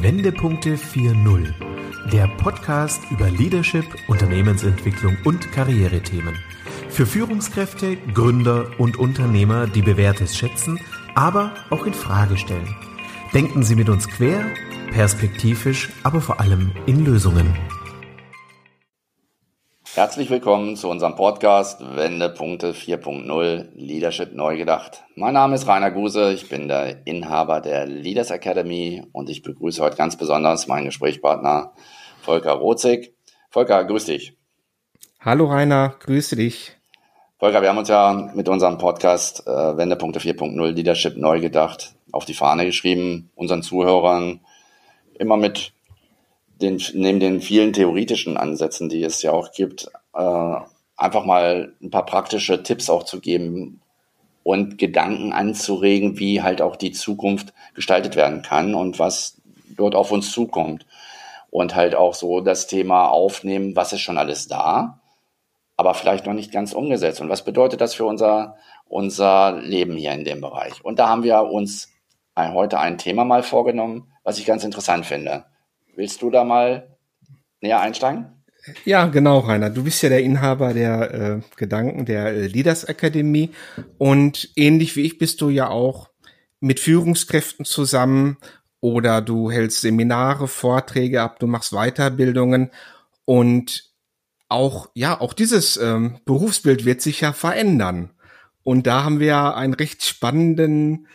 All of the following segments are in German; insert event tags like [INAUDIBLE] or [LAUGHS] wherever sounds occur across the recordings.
Wendepunkte 4.0, der Podcast über Leadership, Unternehmensentwicklung und Karrierethemen. Für Führungskräfte, Gründer und Unternehmer, die Bewährtes schätzen, aber auch in Frage stellen. Denken Sie mit uns quer, perspektivisch, aber vor allem in Lösungen. Herzlich willkommen zu unserem Podcast Wendepunkte 4.0 Leadership neu gedacht. Mein Name ist Rainer Guse, ich bin der Inhaber der Leaders Academy und ich begrüße heute ganz besonders meinen Gesprächspartner Volker Rozig. Volker, grüß dich. Hallo Rainer, grüße dich. Volker, wir haben uns ja mit unserem Podcast äh, Wendepunkte 4.0 Leadership neu gedacht auf die Fahne geschrieben, unseren Zuhörern immer mit den, neben den vielen theoretischen Ansätzen, die es ja auch gibt, äh, einfach mal ein paar praktische Tipps auch zu geben und Gedanken anzuregen, wie halt auch die Zukunft gestaltet werden kann und was dort auf uns zukommt. Und halt auch so das Thema aufnehmen, was ist schon alles da, aber vielleicht noch nicht ganz umgesetzt. Und was bedeutet das für unser, unser Leben hier in dem Bereich? Und da haben wir uns heute ein Thema mal vorgenommen, was ich ganz interessant finde. Willst du da mal näher einsteigen? Ja, genau, Rainer. Du bist ja der Inhaber der äh, Gedanken der äh, Leaders Akademie und ähnlich wie ich bist du ja auch mit Führungskräften zusammen oder du hältst Seminare, Vorträge ab, du machst Weiterbildungen und auch ja, auch dieses ähm, Berufsbild wird sich ja verändern. Und da haben wir einen recht spannenden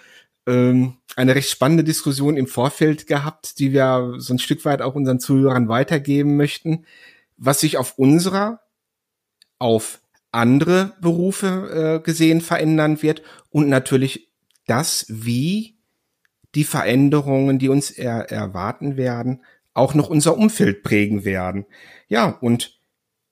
ähm, eine recht spannende Diskussion im Vorfeld gehabt, die wir so ein Stück weit auch unseren Zuhörern weitergeben möchten, was sich auf unserer, auf andere Berufe äh, gesehen verändern wird und natürlich das, wie die Veränderungen, die uns er erwarten werden, auch noch unser Umfeld prägen werden. Ja, und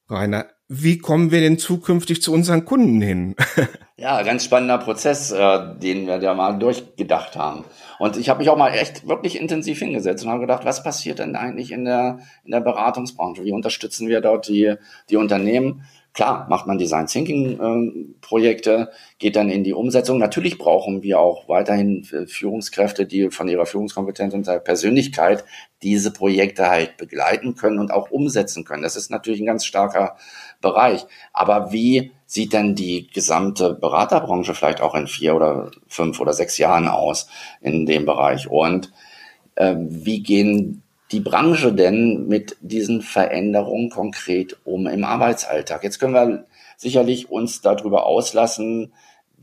Rainer, wie kommen wir denn zukünftig zu unseren Kunden hin? [LAUGHS] ja, ganz spannender Prozess, äh, den wir da mal durchgedacht haben. Und ich habe mich auch mal echt wirklich intensiv hingesetzt und habe gedacht, was passiert denn eigentlich in der, in der Beratungsbranche? Wie unterstützen wir dort die, die Unternehmen? Klar, macht man Design Thinking äh, Projekte, geht dann in die Umsetzung. Natürlich brauchen wir auch weiterhin äh, Führungskräfte, die von ihrer Führungskompetenz und der Persönlichkeit diese Projekte halt begleiten können und auch umsetzen können. Das ist natürlich ein ganz starker Bereich. Aber wie sieht denn die gesamte Beraterbranche vielleicht auch in vier oder fünf oder sechs Jahren aus in dem Bereich? Und äh, wie gehen die Branche denn mit diesen Veränderungen konkret um im Arbeitsalltag? Jetzt können wir sicherlich uns darüber auslassen,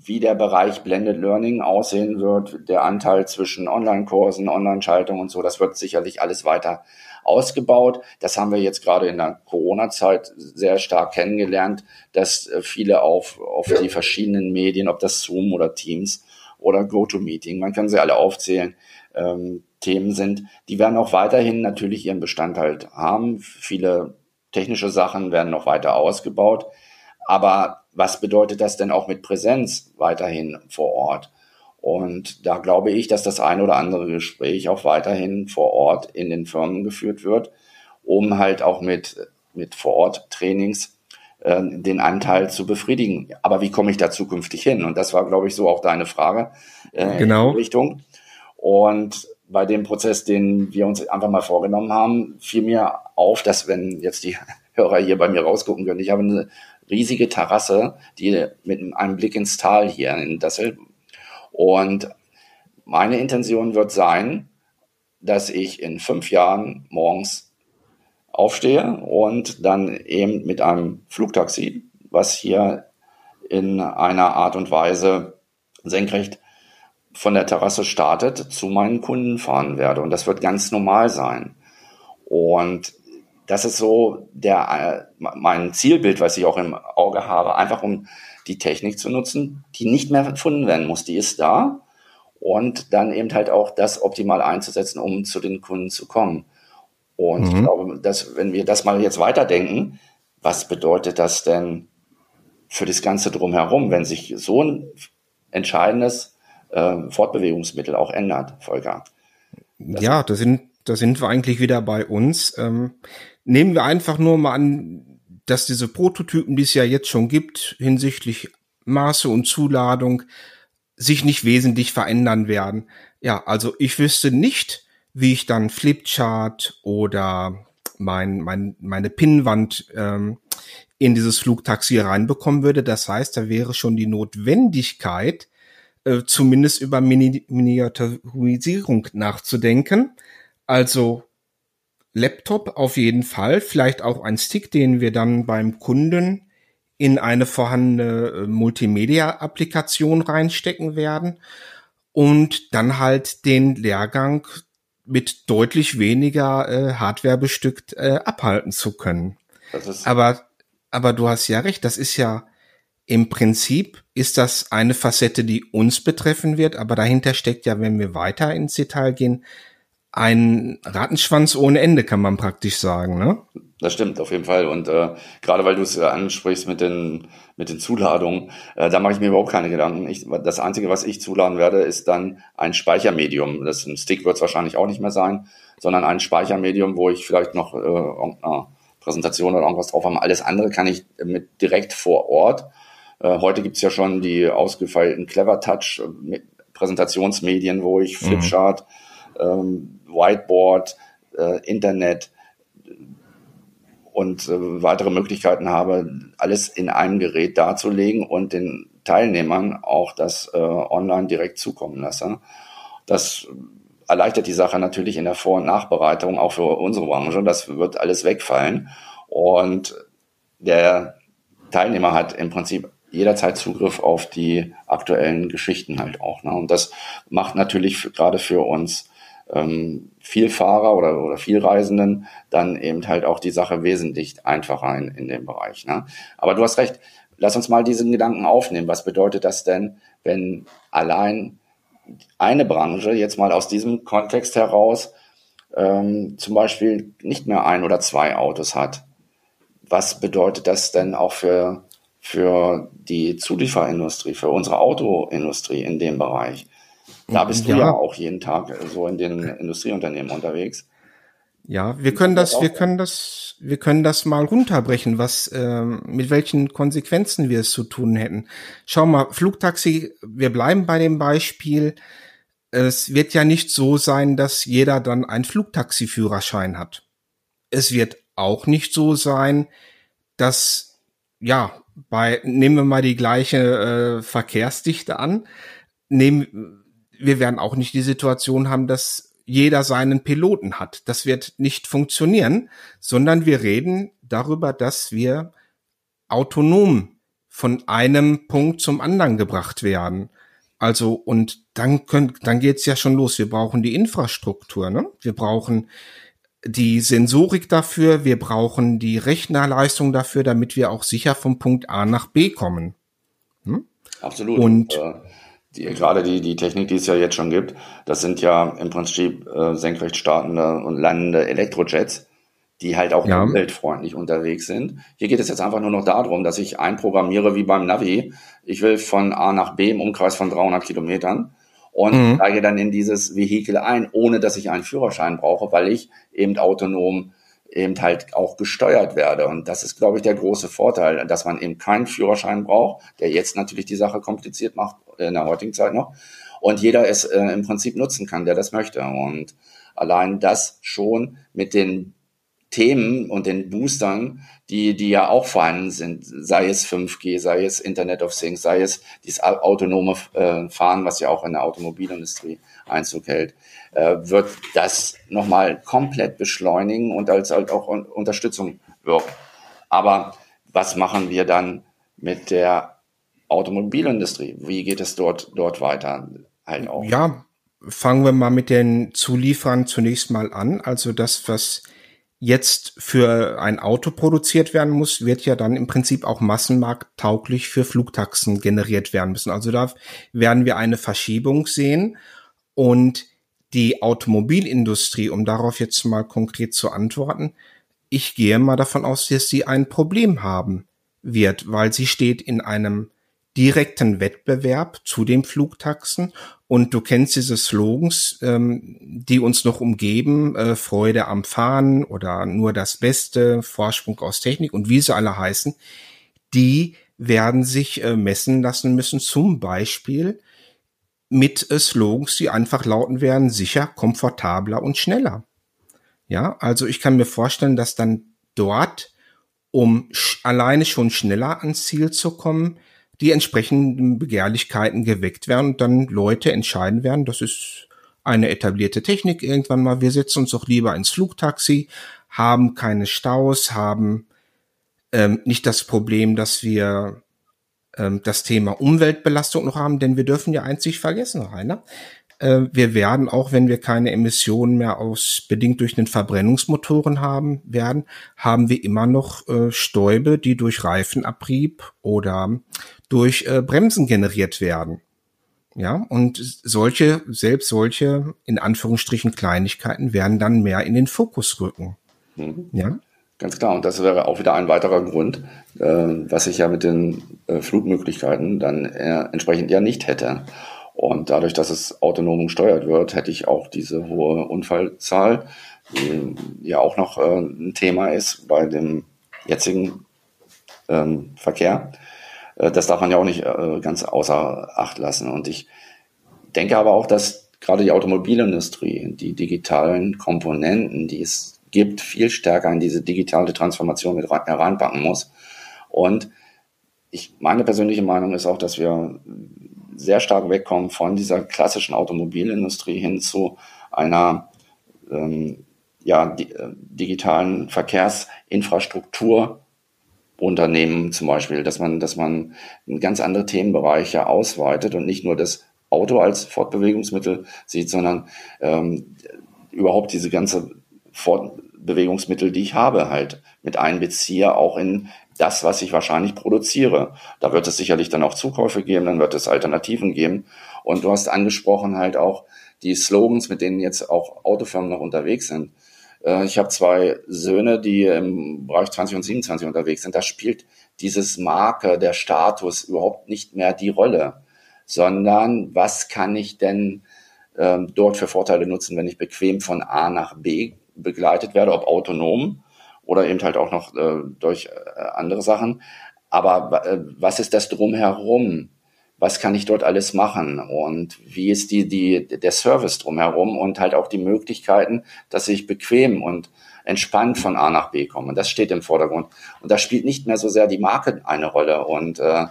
wie der Bereich Blended Learning aussehen wird, der Anteil zwischen Online-Kursen, Online-Schaltung und so, das wird sicherlich alles weiter ausgebaut. Das haben wir jetzt gerade in der Corona-Zeit sehr stark kennengelernt, dass äh, viele auf, auf die verschiedenen Medien, ob das Zoom oder Teams oder GoToMeeting, man kann sie alle aufzählen, ähm, Themen sind, die werden auch weiterhin natürlich ihren Bestandteil haben. Viele technische Sachen werden noch weiter ausgebaut. Aber was bedeutet das denn auch mit Präsenz weiterhin vor Ort? Und da glaube ich, dass das ein oder andere Gespräch auch weiterhin vor Ort in den Firmen geführt wird, um halt auch mit, mit vor Ort Trainings äh, den Anteil zu befriedigen. Aber wie komme ich da zukünftig hin? Und das war, glaube ich, so auch deine Frage äh, genau. in die Richtung. Und bei dem Prozess, den wir uns einfach mal vorgenommen haben, fiel mir auf, dass wenn jetzt die [LAUGHS] Hörer hier bei mir rausgucken können, ich habe eine riesige Terrasse, die mit einem Blick ins Tal hier in Dassel. Und meine Intention wird sein, dass ich in fünf Jahren morgens aufstehe und dann eben mit einem Flugtaxi, was hier in einer Art und Weise senkrecht von der Terrasse startet, zu meinen Kunden fahren werde. Und das wird ganz normal sein. Und das ist so der, äh, mein Zielbild, was ich auch im Auge habe, einfach um die Technik zu nutzen, die nicht mehr erfunden werden muss. Die ist da. Und dann eben halt auch das optimal einzusetzen, um zu den Kunden zu kommen. Und mhm. ich glaube, dass, wenn wir das mal jetzt weiterdenken, was bedeutet das denn für das Ganze drumherum, wenn sich so ein entscheidendes äh, Fortbewegungsmittel auch ändert, Volker. Das ja, da sind, da sind wir eigentlich wieder bei uns. Ähm, nehmen wir einfach nur mal an, dass diese Prototypen, die es ja jetzt schon gibt, hinsichtlich Maße und Zuladung, sich nicht wesentlich verändern werden. Ja, also ich wüsste nicht, wie ich dann Flipchart oder mein, mein, meine Pinnwand ähm, in dieses Flugtaxi reinbekommen würde. Das heißt, da wäre schon die Notwendigkeit, äh, zumindest über Mini Miniaturisierung nachzudenken. Also Laptop auf jeden Fall, vielleicht auch ein Stick, den wir dann beim Kunden in eine vorhandene äh, Multimedia-Applikation reinstecken werden und dann halt den Lehrgang mit deutlich weniger äh, Hardware bestückt äh, abhalten zu können. aber, aber du hast ja recht, das ist ja im Prinzip ist das eine Facette, die uns betreffen wird, aber dahinter steckt ja, wenn wir weiter ins Detail gehen, ein Rattenschwanz ohne Ende, kann man praktisch sagen, ne? Das stimmt, auf jeden Fall. Und äh, gerade weil du es äh, ansprichst mit den, mit den Zuladungen, äh, da mache ich mir überhaupt keine Gedanken. Ich, das Einzige, was ich zuladen werde, ist dann ein Speichermedium. Das ein Stick wird es wahrscheinlich auch nicht mehr sein, sondern ein Speichermedium, wo ich vielleicht noch äh, irgendeine Präsentation oder irgendwas drauf habe. Alles andere kann ich mit direkt vor Ort. Äh, heute gibt's ja schon die ausgefeilten Clever Touch äh, Präsentationsmedien, wo ich mhm. Flipchart, mhm. ähm, Whiteboard, äh, Internet, und äh, weitere Möglichkeiten habe, alles in einem Gerät darzulegen und den Teilnehmern auch das äh, online direkt zukommen lasse. Das erleichtert die Sache natürlich in der Vor- und Nachbereitung, auch für unsere Branche. Das wird alles wegfallen. Und der Teilnehmer hat im Prinzip jederzeit Zugriff auf die aktuellen Geschichten halt auch. Ne? Und das macht natürlich gerade für uns ähm, Vielfahrer oder, oder Vielreisenden dann eben halt auch die Sache wesentlich einfacher in, in dem Bereich. Ne? Aber du hast recht, lass uns mal diesen Gedanken aufnehmen. Was bedeutet das denn, wenn allein eine Branche jetzt mal aus diesem Kontext heraus ähm, zum Beispiel nicht mehr ein oder zwei Autos hat? Was bedeutet das denn auch für, für die Zulieferindustrie, für unsere Autoindustrie in dem Bereich? Da bist ja. du ja auch jeden Tag so in den Industrieunternehmen unterwegs. Ja, wir können das, wir können das, wir können das mal runterbrechen, was, ähm, mit welchen Konsequenzen wir es zu tun hätten. Schau mal, Flugtaxi, wir bleiben bei dem Beispiel. Es wird ja nicht so sein, dass jeder dann einen Flugtaxiführerschein hat. Es wird auch nicht so sein, dass, ja, bei, nehmen wir mal die gleiche äh, Verkehrsdichte an, nehmen, wir werden auch nicht die Situation haben, dass jeder seinen Piloten hat. Das wird nicht funktionieren, sondern wir reden darüber, dass wir autonom von einem Punkt zum anderen gebracht werden. Also, und dann können, dann geht's ja schon los. Wir brauchen die Infrastruktur, ne? Wir brauchen die Sensorik dafür, wir brauchen die Rechnerleistung dafür, damit wir auch sicher vom Punkt A nach B kommen. Hm? Absolut. Und äh, die, gerade die, die Technik, die es ja jetzt schon gibt, das sind ja im Prinzip äh, senkrecht startende und landende Elektrojets, die halt auch ja. umweltfreundlich unterwegs sind. Hier geht es jetzt einfach nur noch darum, dass ich einprogrammiere wie beim Navi. Ich will von A nach B im Umkreis von 300 Kilometern und mhm. steige dann in dieses Vehikel ein, ohne dass ich einen Führerschein brauche, weil ich eben autonom eben halt auch gesteuert werde. Und das ist, glaube ich, der große Vorteil, dass man eben keinen Führerschein braucht, der jetzt natürlich die Sache kompliziert macht, in der heutigen Zeit noch. Und jeder es äh, im Prinzip nutzen kann, der das möchte. Und allein das schon mit den Themen und den Boostern, die, die ja auch vorhanden sind, sei es 5G, sei es Internet of Things, sei es dieses autonome äh, Fahren, was ja auch in der Automobilindustrie Einzug hält, äh, wird das nochmal komplett beschleunigen und als halt auch Unterstützung wirken. Aber was machen wir dann mit der Automobilindustrie? Wie geht es dort, dort weiter? Halt auch? Ja, fangen wir mal mit den Zulieferern zunächst mal an. Also das, was jetzt für ein Auto produziert werden muss, wird ja dann im Prinzip auch massenmarkttauglich für Flugtaxen generiert werden müssen. Also da werden wir eine Verschiebung sehen und die Automobilindustrie, um darauf jetzt mal konkret zu antworten, ich gehe mal davon aus, dass sie ein Problem haben wird, weil sie steht in einem direkten Wettbewerb zu den Flugtaxen und du kennst diese Slogans, ähm, die uns noch umgeben, äh, Freude am Fahren oder nur das Beste, Vorsprung aus Technik und wie sie alle heißen, die werden sich äh, messen lassen müssen, zum Beispiel mit äh, Slogans, die einfach lauten werden, sicher, komfortabler und schneller. Ja, also ich kann mir vorstellen, dass dann dort, um alleine schon schneller ans Ziel zu kommen, die entsprechenden Begehrlichkeiten geweckt werden und dann Leute entscheiden werden, das ist eine etablierte Technik irgendwann mal, wir setzen uns doch lieber ins Flugtaxi, haben keine Staus, haben ähm, nicht das Problem, dass wir ähm, das Thema Umweltbelastung noch haben, denn wir dürfen ja einzig vergessen, Rainer. Äh, wir werden, auch wenn wir keine Emissionen mehr aus, bedingt durch den Verbrennungsmotoren haben werden, haben wir immer noch äh, Stäube, die durch Reifenabrieb oder durch äh, Bremsen generiert werden. Ja, und solche, selbst solche, in Anführungsstrichen Kleinigkeiten werden dann mehr in den Fokus rücken. Mhm. Ja. Ganz klar. Und das wäre auch wieder ein weiterer Grund, äh, was ich ja mit den äh, Flugmöglichkeiten dann äh, entsprechend ja nicht hätte. Und dadurch, dass es autonom gesteuert wird, hätte ich auch diese hohe Unfallzahl, die ja auch noch äh, ein Thema ist bei dem jetzigen ähm, Verkehr. Äh, das darf man ja auch nicht äh, ganz außer Acht lassen. Und ich denke aber auch, dass gerade die Automobilindustrie, die digitalen Komponenten, die es gibt, viel stärker in diese digitale Transformation mit heranpacken muss. Und ich, meine persönliche Meinung ist auch, dass wir sehr stark wegkommen von dieser klassischen Automobilindustrie hin zu einer ähm, ja, di äh, digitalen Verkehrsinfrastruktur Unternehmen zum Beispiel, dass man, dass man ganz andere Themenbereiche ausweitet und nicht nur das Auto als Fortbewegungsmittel sieht, sondern ähm, überhaupt diese ganze Fortbewegungsmittel, die ich habe, halt mit einbeziehe, auch in das, was ich wahrscheinlich produziere. Da wird es sicherlich dann auch Zukäufe geben, dann wird es Alternativen geben. Und du hast angesprochen halt auch die Slogans, mit denen jetzt auch Autofirmen noch unterwegs sind. Äh, ich habe zwei Söhne, die im Bereich 20 und 27 unterwegs sind. Da spielt dieses Marke, der Status überhaupt nicht mehr die Rolle, sondern was kann ich denn ähm, dort für Vorteile nutzen, wenn ich bequem von A nach B begleitet werde, ob autonom oder eben halt auch noch äh, durch äh, andere Sachen. Aber äh, was ist das drumherum? Was kann ich dort alles machen und wie ist die, die, der Service drumherum und halt auch die Möglichkeiten, dass ich bequem und entspannt von A nach B komme. Und das steht im Vordergrund. Und da spielt nicht mehr so sehr die Marke eine Rolle. Und äh,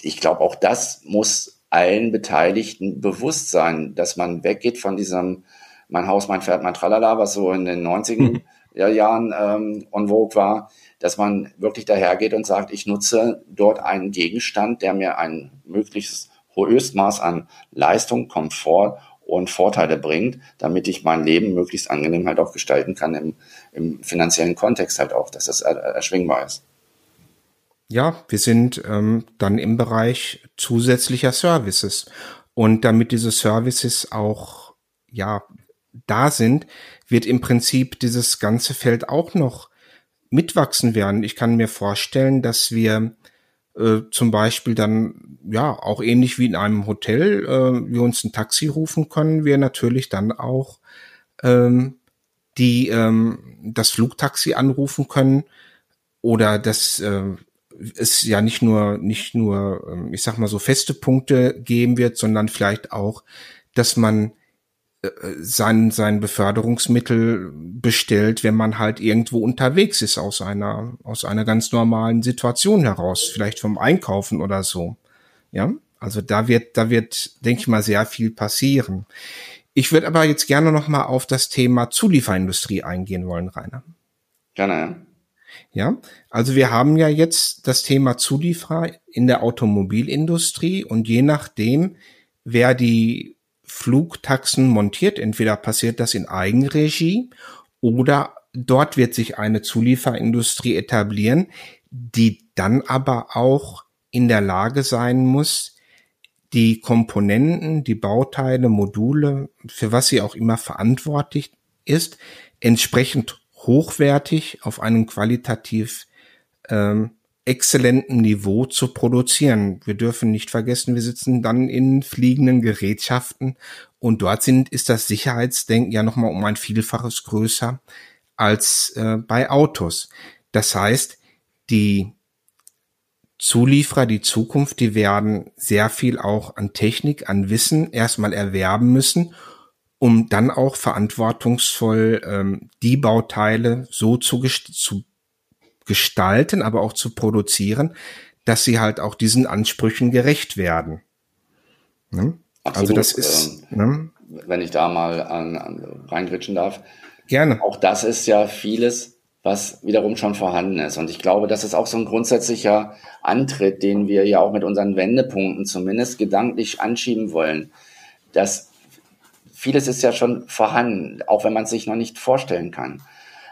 ich glaube, auch das muss allen Beteiligten bewusst sein, dass man weggeht von diesem mein Haus, mein Pferd, mein Tralala, was so in den 90er mhm. Jahren ähm, on vogue war, dass man wirklich dahergeht und sagt, ich nutze dort einen Gegenstand, der mir ein möglichst hohes Maß an Leistung, Komfort und Vorteile bringt, damit ich mein Leben möglichst angenehm halt auch gestalten kann im, im finanziellen Kontext halt auch, dass das erschwingbar ist. Ja, wir sind ähm, dann im Bereich zusätzlicher Services. Und damit diese Services auch ja da sind, wird im Prinzip dieses ganze Feld auch noch mitwachsen werden. Ich kann mir vorstellen, dass wir äh, zum Beispiel dann, ja, auch ähnlich wie in einem Hotel, äh, wir uns ein Taxi rufen können, wir natürlich dann auch ähm, die ähm, das Flugtaxi anrufen können oder dass äh, es ja nicht nur nicht nur ähm, ich sag mal so feste Punkte geben wird, sondern vielleicht auch, dass man sein, sein Beförderungsmittel bestellt, wenn man halt irgendwo unterwegs ist aus einer, aus einer ganz normalen Situation heraus, vielleicht vom Einkaufen oder so. Ja, also da wird, da wird, denke ich mal, sehr viel passieren. Ich würde aber jetzt gerne noch mal auf das Thema Zulieferindustrie eingehen wollen, Rainer. Gerne. Ja, also wir haben ja jetzt das Thema Zulieferer in der Automobilindustrie und je nachdem, wer die Flugtaxen montiert. Entweder passiert das in Eigenregie oder dort wird sich eine Zulieferindustrie etablieren, die dann aber auch in der Lage sein muss, die Komponenten, die Bauteile, Module, für was sie auch immer verantwortlich ist, entsprechend hochwertig auf einem qualitativ ähm, exzellentem Niveau zu produzieren. Wir dürfen nicht vergessen, wir sitzen dann in fliegenden Gerätschaften und dort sind, ist das Sicherheitsdenken ja nochmal um ein Vielfaches größer als äh, bei Autos. Das heißt, die Zulieferer, die Zukunft, die werden sehr viel auch an Technik, an Wissen erstmal erwerben müssen, um dann auch verantwortungsvoll ähm, die Bauteile so zu, zu gestalten, aber auch zu produzieren, dass sie halt auch diesen Ansprüchen gerecht werden. Ne? Also das ist, ähm, ne? wenn ich da mal an, an reingritschen darf. Gerne. Auch das ist ja vieles, was wiederum schon vorhanden ist. Und ich glaube, das ist auch so ein grundsätzlicher Antritt, den wir ja auch mit unseren Wendepunkten zumindest gedanklich anschieben wollen. Dass vieles ist ja schon vorhanden, auch wenn man es sich noch nicht vorstellen kann.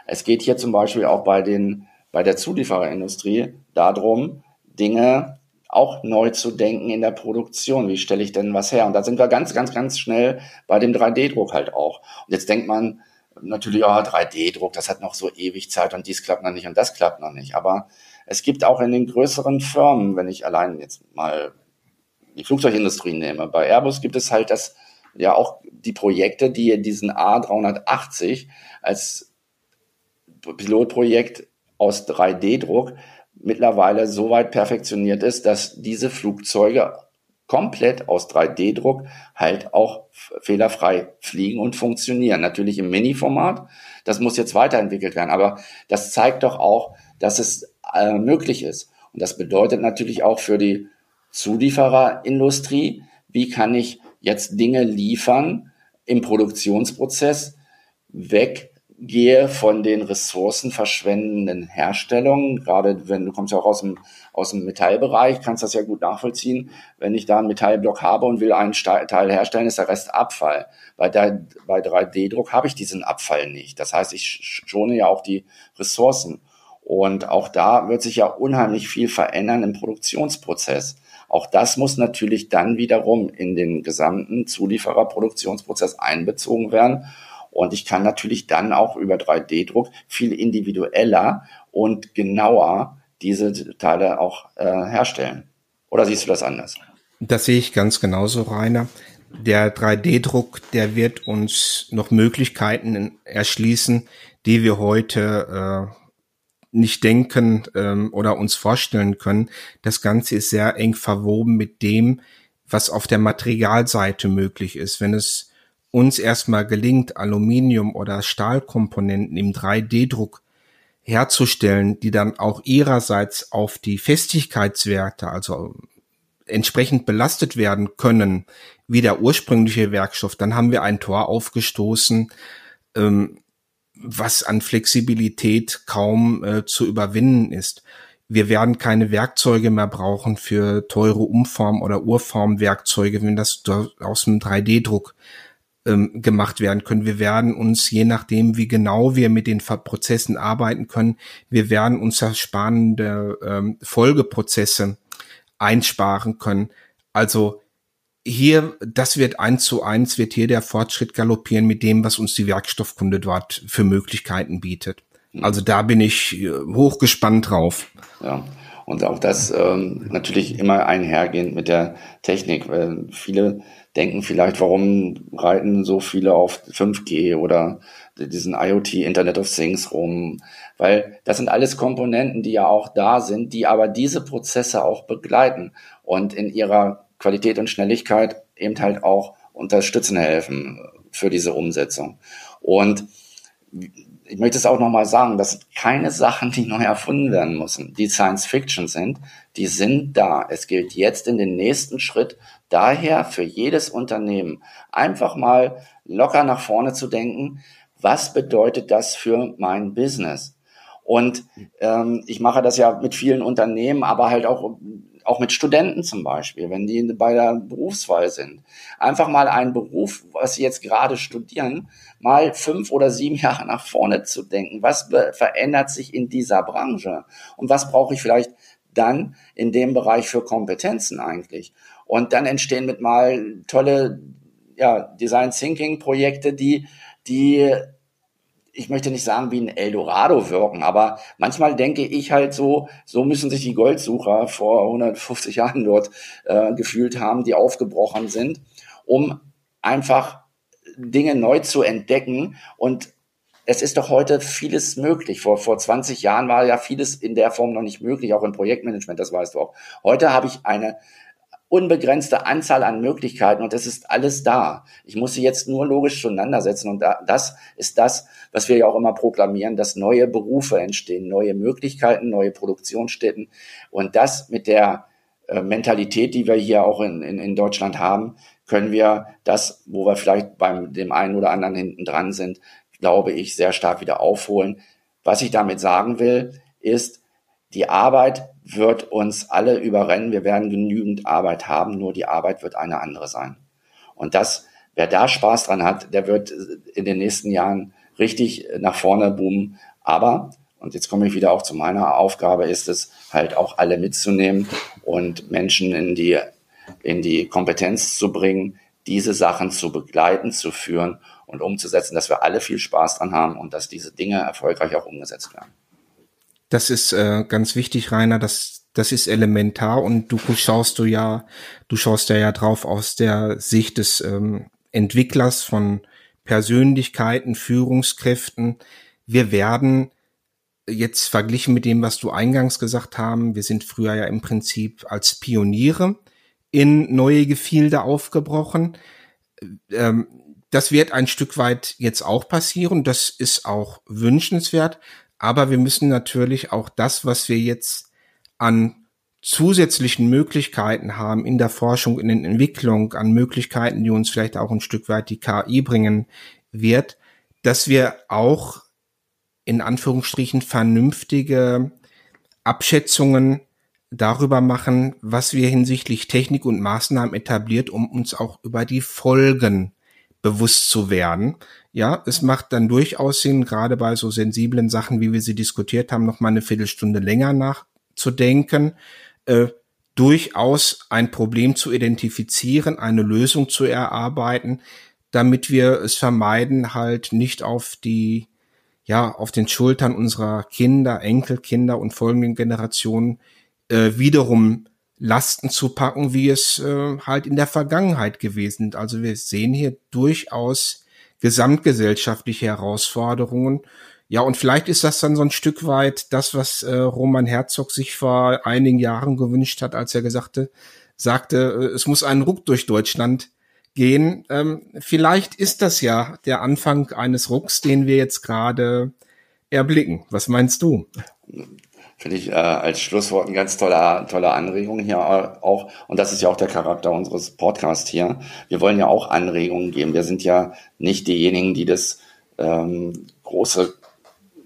Es geht hier zum Beispiel auch bei den, bei der Zuliefererindustrie darum, Dinge auch neu zu denken in der Produktion. Wie stelle ich denn was her? Und da sind wir ganz, ganz, ganz schnell bei dem 3D-Druck halt auch. Und jetzt denkt man, natürlich, ja, 3D-Druck, das hat noch so ewig Zeit und dies klappt noch nicht und das klappt noch nicht. Aber es gibt auch in den größeren Firmen, wenn ich allein jetzt mal die Flugzeugindustrie nehme, bei Airbus gibt es halt das, ja auch die Projekte, die diesen A380 als Pilotprojekt aus 3D-Druck mittlerweile so weit perfektioniert ist, dass diese Flugzeuge komplett aus 3D-Druck halt auch fehlerfrei fliegen und funktionieren. Natürlich im Mini-Format. Das muss jetzt weiterentwickelt werden. Aber das zeigt doch auch, dass es äh, möglich ist. Und das bedeutet natürlich auch für die Zuliefererindustrie, wie kann ich jetzt Dinge liefern im Produktionsprozess weg gehe von den ressourcenverschwendenden Herstellungen, gerade wenn du kommst ja auch aus dem, aus dem Metallbereich, kannst das ja gut nachvollziehen. Wenn ich da einen Metallblock habe und will einen Teil herstellen, ist der Rest Abfall. Bei, bei 3D-Druck habe ich diesen Abfall nicht. Das heißt, ich schone ja auch die Ressourcen. Und auch da wird sich ja unheimlich viel verändern im Produktionsprozess. Auch das muss natürlich dann wiederum in den gesamten Zuliefererproduktionsprozess einbezogen werden. Und ich kann natürlich dann auch über 3D-Druck viel individueller und genauer diese Teile auch äh, herstellen. Oder siehst du das anders? Das sehe ich ganz genauso, Rainer. Der 3D-Druck, der wird uns noch Möglichkeiten erschließen, die wir heute äh, nicht denken ähm, oder uns vorstellen können. Das Ganze ist sehr eng verwoben mit dem, was auf der Materialseite möglich ist. Wenn es uns erstmal gelingt, Aluminium- oder Stahlkomponenten im 3D-Druck herzustellen, die dann auch ihrerseits auf die Festigkeitswerte, also entsprechend belastet werden können, wie der ursprüngliche Werkstoff, dann haben wir ein Tor aufgestoßen, ähm, was an Flexibilität kaum äh, zu überwinden ist. Wir werden keine Werkzeuge mehr brauchen für teure Umform- oder Urformwerkzeuge, wenn das aus dem 3D-Druck ähm, gemacht werden können. Wir werden uns, je nachdem, wie genau wir mit den Prozessen arbeiten können, wir werden uns spannende ähm, Folgeprozesse einsparen können. Also hier, das wird eins zu eins, wird hier der Fortschritt galoppieren mit dem, was uns die Werkstoffkunde dort für Möglichkeiten bietet. Also da bin ich äh, hochgespannt drauf. Ja. Und auch das ähm, natürlich immer einhergehend mit der Technik, weil viele denken vielleicht, warum reiten so viele auf 5G oder diesen IoT Internet of Things rum, weil das sind alles Komponenten, die ja auch da sind, die aber diese Prozesse auch begleiten und in ihrer Qualität und Schnelligkeit eben halt auch unterstützen helfen für diese Umsetzung. Und ich möchte es auch nochmal sagen, das sind keine Sachen, die neu erfunden werden müssen, die Science Fiction sind, die sind da. Es gilt jetzt in den nächsten Schritt daher für jedes Unternehmen einfach mal locker nach vorne zu denken, was bedeutet das für mein Business? Und ähm, ich mache das ja mit vielen Unternehmen, aber halt auch auch mit Studenten zum Beispiel, wenn die bei der Berufswahl sind. Einfach mal einen Beruf, was sie jetzt gerade studieren, mal fünf oder sieben [LAUGHS] Jahre nach vorne zu denken. Was verändert sich in dieser Branche? Und was brauche ich vielleicht dann in dem Bereich für Kompetenzen eigentlich? Und dann entstehen mit mal tolle ja, Design Thinking Projekte, die, die ich möchte nicht sagen wie ein Eldorado wirken, aber manchmal denke ich halt so, so müssen sich die Goldsucher vor 150 Jahren dort äh, gefühlt haben, die aufgebrochen sind, um einfach Dinge neu zu entdecken und es ist doch heute vieles möglich. Vor, vor 20 Jahren war ja vieles in der Form noch nicht möglich, auch im Projektmanagement, das weißt du auch. Heute habe ich eine unbegrenzte Anzahl an Möglichkeiten und es ist alles da. Ich muss sie jetzt nur logisch zueinander setzen und das ist das, was wir ja auch immer proklamieren, dass neue Berufe entstehen, neue Möglichkeiten, neue Produktionsstätten und das mit der äh, Mentalität, die wir hier auch in, in, in Deutschland haben, können wir das, wo wir vielleicht beim dem einen oder anderen hinten dran sind, glaube ich, sehr stark wieder aufholen. Was ich damit sagen will, ist, die Arbeit wird uns alle überrennen. Wir werden genügend Arbeit haben, nur die Arbeit wird eine andere sein. Und das, wer da Spaß dran hat, der wird in den nächsten Jahren richtig nach vorne boomen. Aber, und jetzt komme ich wieder auch zu meiner Aufgabe, ist es halt auch alle mitzunehmen und Menschen in die, in die Kompetenz zu bringen, diese Sachen zu begleiten, zu führen und umzusetzen, dass wir alle viel Spaß dran haben und dass diese Dinge erfolgreich auch umgesetzt werden. Das ist äh, ganz wichtig, Rainer. Das, das ist elementar und du schaust du ja, du schaust ja, ja drauf aus der Sicht des ähm, Entwicklers von Persönlichkeiten, Führungskräften. Wir werden jetzt verglichen mit dem, was du eingangs gesagt haben, wir sind früher ja im Prinzip als Pioniere in neue Gefilde aufgebrochen. Ähm, das wird ein Stück weit jetzt auch passieren. Das ist auch wünschenswert. Aber wir müssen natürlich auch das, was wir jetzt an zusätzlichen Möglichkeiten haben in der Forschung, in der Entwicklung, an Möglichkeiten, die uns vielleicht auch ein Stück weit die KI bringen wird, dass wir auch in Anführungsstrichen vernünftige Abschätzungen darüber machen, was wir hinsichtlich Technik und Maßnahmen etabliert, um uns auch über die Folgen bewusst zu werden. Ja, es macht dann durchaus Sinn, gerade bei so sensiblen Sachen, wie wir sie diskutiert haben, noch mal eine Viertelstunde länger nachzudenken, äh, durchaus ein Problem zu identifizieren, eine Lösung zu erarbeiten, damit wir es vermeiden, halt nicht auf die, ja, auf den Schultern unserer Kinder, Enkelkinder und folgenden Generationen äh, wiederum Lasten zu packen, wie es äh, halt in der Vergangenheit gewesen ist. Also wir sehen hier durchaus gesamtgesellschaftliche Herausforderungen. Ja, und vielleicht ist das dann so ein Stück weit das, was äh, Roman Herzog sich vor einigen Jahren gewünscht hat, als er gesagte, sagte, äh, es muss einen Ruck durch Deutschland gehen. Ähm, vielleicht ist das ja der Anfang eines Rucks, den wir jetzt gerade erblicken. Was meinst du? Finde ich äh, als Schlusswort eine ganz tolle, tolle Anregung hier auch. Und das ist ja auch der Charakter unseres Podcasts hier. Wir wollen ja auch Anregungen geben. Wir sind ja nicht diejenigen, die das ähm, große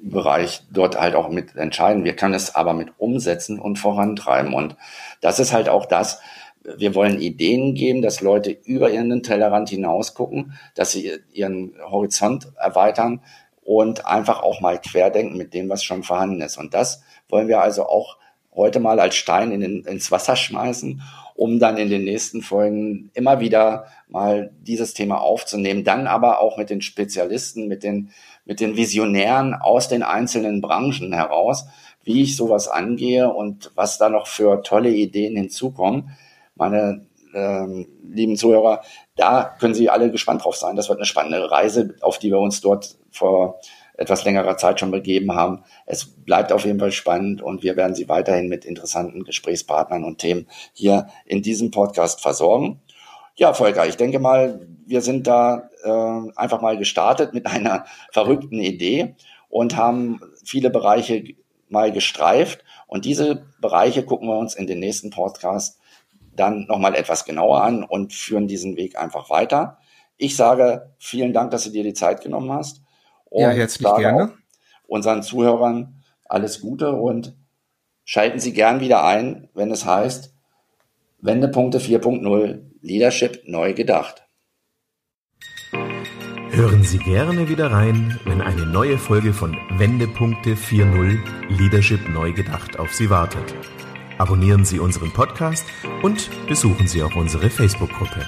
Bereich dort halt auch mit entscheiden. Wir können es aber mit umsetzen und vorantreiben. Und das ist halt auch das, wir wollen Ideen geben, dass Leute über ihren Tellerrand hinaus gucken, dass sie ihren Horizont erweitern und einfach auch mal querdenken mit dem, was schon vorhanden ist. Und das wollen wir also auch heute mal als Stein in den, ins Wasser schmeißen, um dann in den nächsten Folgen immer wieder mal dieses Thema aufzunehmen, dann aber auch mit den Spezialisten, mit den, mit den Visionären aus den einzelnen Branchen heraus, wie ich sowas angehe und was da noch für tolle Ideen hinzukommen. Meine ähm, lieben Zuhörer, da können Sie alle gespannt drauf sein. Das wird eine spannende Reise, auf die wir uns dort vor etwas längerer Zeit schon begeben haben. Es bleibt auf jeden Fall spannend und wir werden Sie weiterhin mit interessanten Gesprächspartnern und Themen hier in diesem Podcast versorgen. Ja, Volker, ich denke mal, wir sind da äh, einfach mal gestartet mit einer verrückten Idee und haben viele Bereiche mal gestreift. Und diese Bereiche gucken wir uns in den nächsten Podcast dann nochmal etwas genauer an und führen diesen Weg einfach weiter. Ich sage vielen Dank, dass du dir die Zeit genommen hast. Und ja, herzlich gerne. Unseren Zuhörern alles Gute und schalten Sie gern wieder ein, wenn es heißt Wendepunkte 4.0 Leadership neu gedacht. Hören Sie gerne wieder rein, wenn eine neue Folge von Wendepunkte 4.0 Leadership neu gedacht auf Sie wartet. Abonnieren Sie unseren Podcast und besuchen Sie auch unsere Facebook-Gruppe.